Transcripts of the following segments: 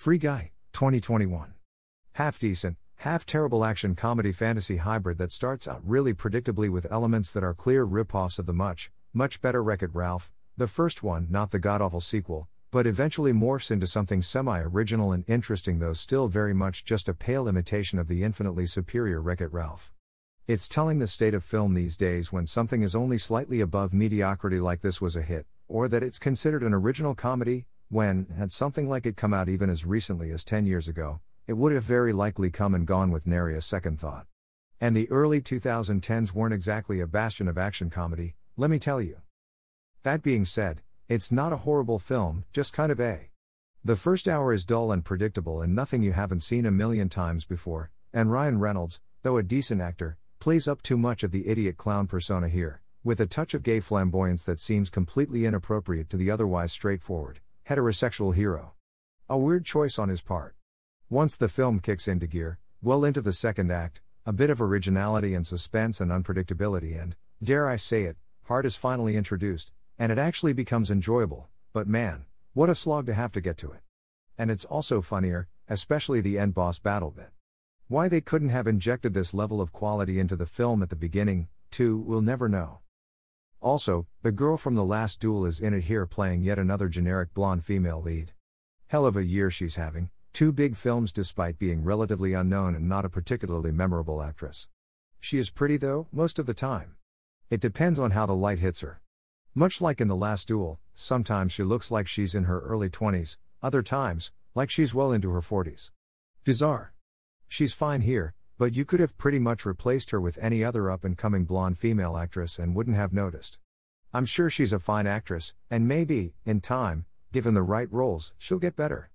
Free Guy, 2021. Half decent, half terrible action comedy fantasy hybrid that starts out really predictably with elements that are clear ripoffs of the much, much better Wreck It Ralph, the first one, not the god awful sequel, but eventually morphs into something semi original and interesting, though still very much just a pale imitation of the infinitely superior Wreck It Ralph. It's telling the state of film these days when something is only slightly above mediocrity like this was a hit, or that it's considered an original comedy, when, had something like it come out even as recently as 10 years ago, it would have very likely come and gone with nary a second thought. And the early 2010s weren't exactly a bastion of action comedy, let me tell you. That being said, it's not a horrible film, just kind of a. The first hour is dull and predictable and nothing you haven't seen a million times before, and Ryan Reynolds, though a decent actor, plays up too much of the idiot clown persona here, with a touch of gay flamboyance that seems completely inappropriate to the otherwise straightforward, heterosexual hero. A weird choice on his part. Once the film kicks into gear, well into the second act, a bit of originality and suspense and unpredictability and, dare I say it, heart is finally introduced, and it actually becomes enjoyable, but man, what a slog to have to get to it. And it's also funnier, especially the end boss battle bit. Why they couldn't have injected this level of quality into the film at the beginning, too, we'll never know. Also, the girl from the last duel is in it here playing yet another generic blonde female lead. Hell of a year she's having, two big films despite being relatively unknown and not a particularly memorable actress. She is pretty though, most of the time. It depends on how the light hits her. Much like in the last duel, sometimes she looks like she's in her early 20s, other times, like she's well into her 40s. Bizarre. She's fine here, but you could have pretty much replaced her with any other up and coming blonde female actress and wouldn't have noticed. I'm sure she's a fine actress, and maybe, in time, given the right roles, she'll get better.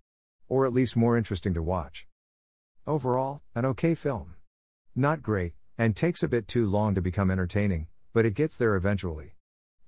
Or at least more interesting to watch. Overall, an okay film. Not great, and takes a bit too long to become entertaining, but it gets there eventually.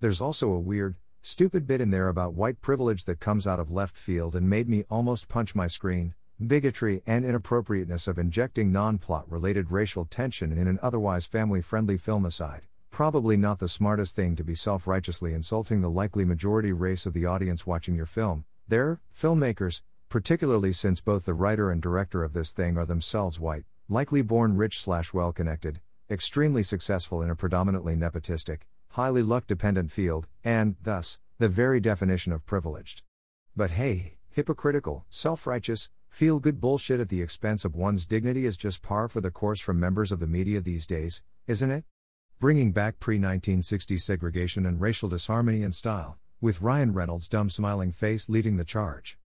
There's also a weird, stupid bit in there about white privilege that comes out of left field and made me almost punch my screen, bigotry, and inappropriateness of injecting non plot related racial tension in an otherwise family friendly film aside. Probably not the smartest thing to be self righteously insulting the likely majority race of the audience watching your film. They're filmmakers, particularly since both the writer and director of this thing are themselves white, likely born rich slash well connected, extremely successful in a predominantly nepotistic, highly luck dependent field, and, thus, the very definition of privileged. But hey, hypocritical, self righteous, Feel good bullshit at the expense of one's dignity is just par for the course from members of the media these days, isn't it? Bringing back pre 1960s segregation and racial disharmony in style, with Ryan Reynolds' dumb smiling face leading the charge.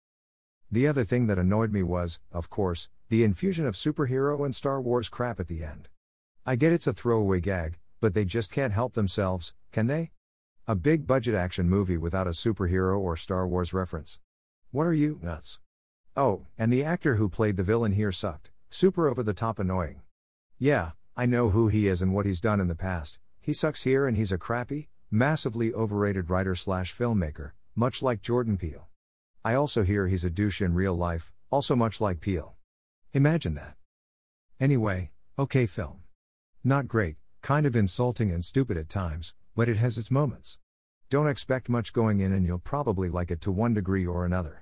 The other thing that annoyed me was, of course, the infusion of superhero and Star Wars crap at the end. I get it's a throwaway gag, but they just can't help themselves, can they? A big budget action movie without a superhero or Star Wars reference. What are you, nuts? Oh, and the actor who played the villain here sucked. Super over the top annoying. Yeah, I know who he is and what he's done in the past. He sucks here and he's a crappy, massively overrated writer slash filmmaker, much like Jordan Peele. I also hear he's a douche in real life, also much like Peele. Imagine that. Anyway, okay film. Not great, kind of insulting and stupid at times, but it has its moments. Don't expect much going in and you'll probably like it to one degree or another.